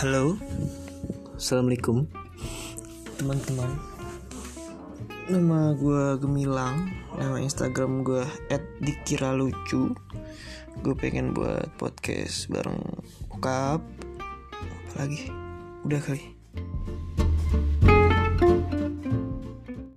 Halo, assalamualaikum teman-teman. Nama gue Gemilang, nama Instagram gue @dikiralucu. Gue pengen buat podcast bareng Okap. Apalagi, udah kali.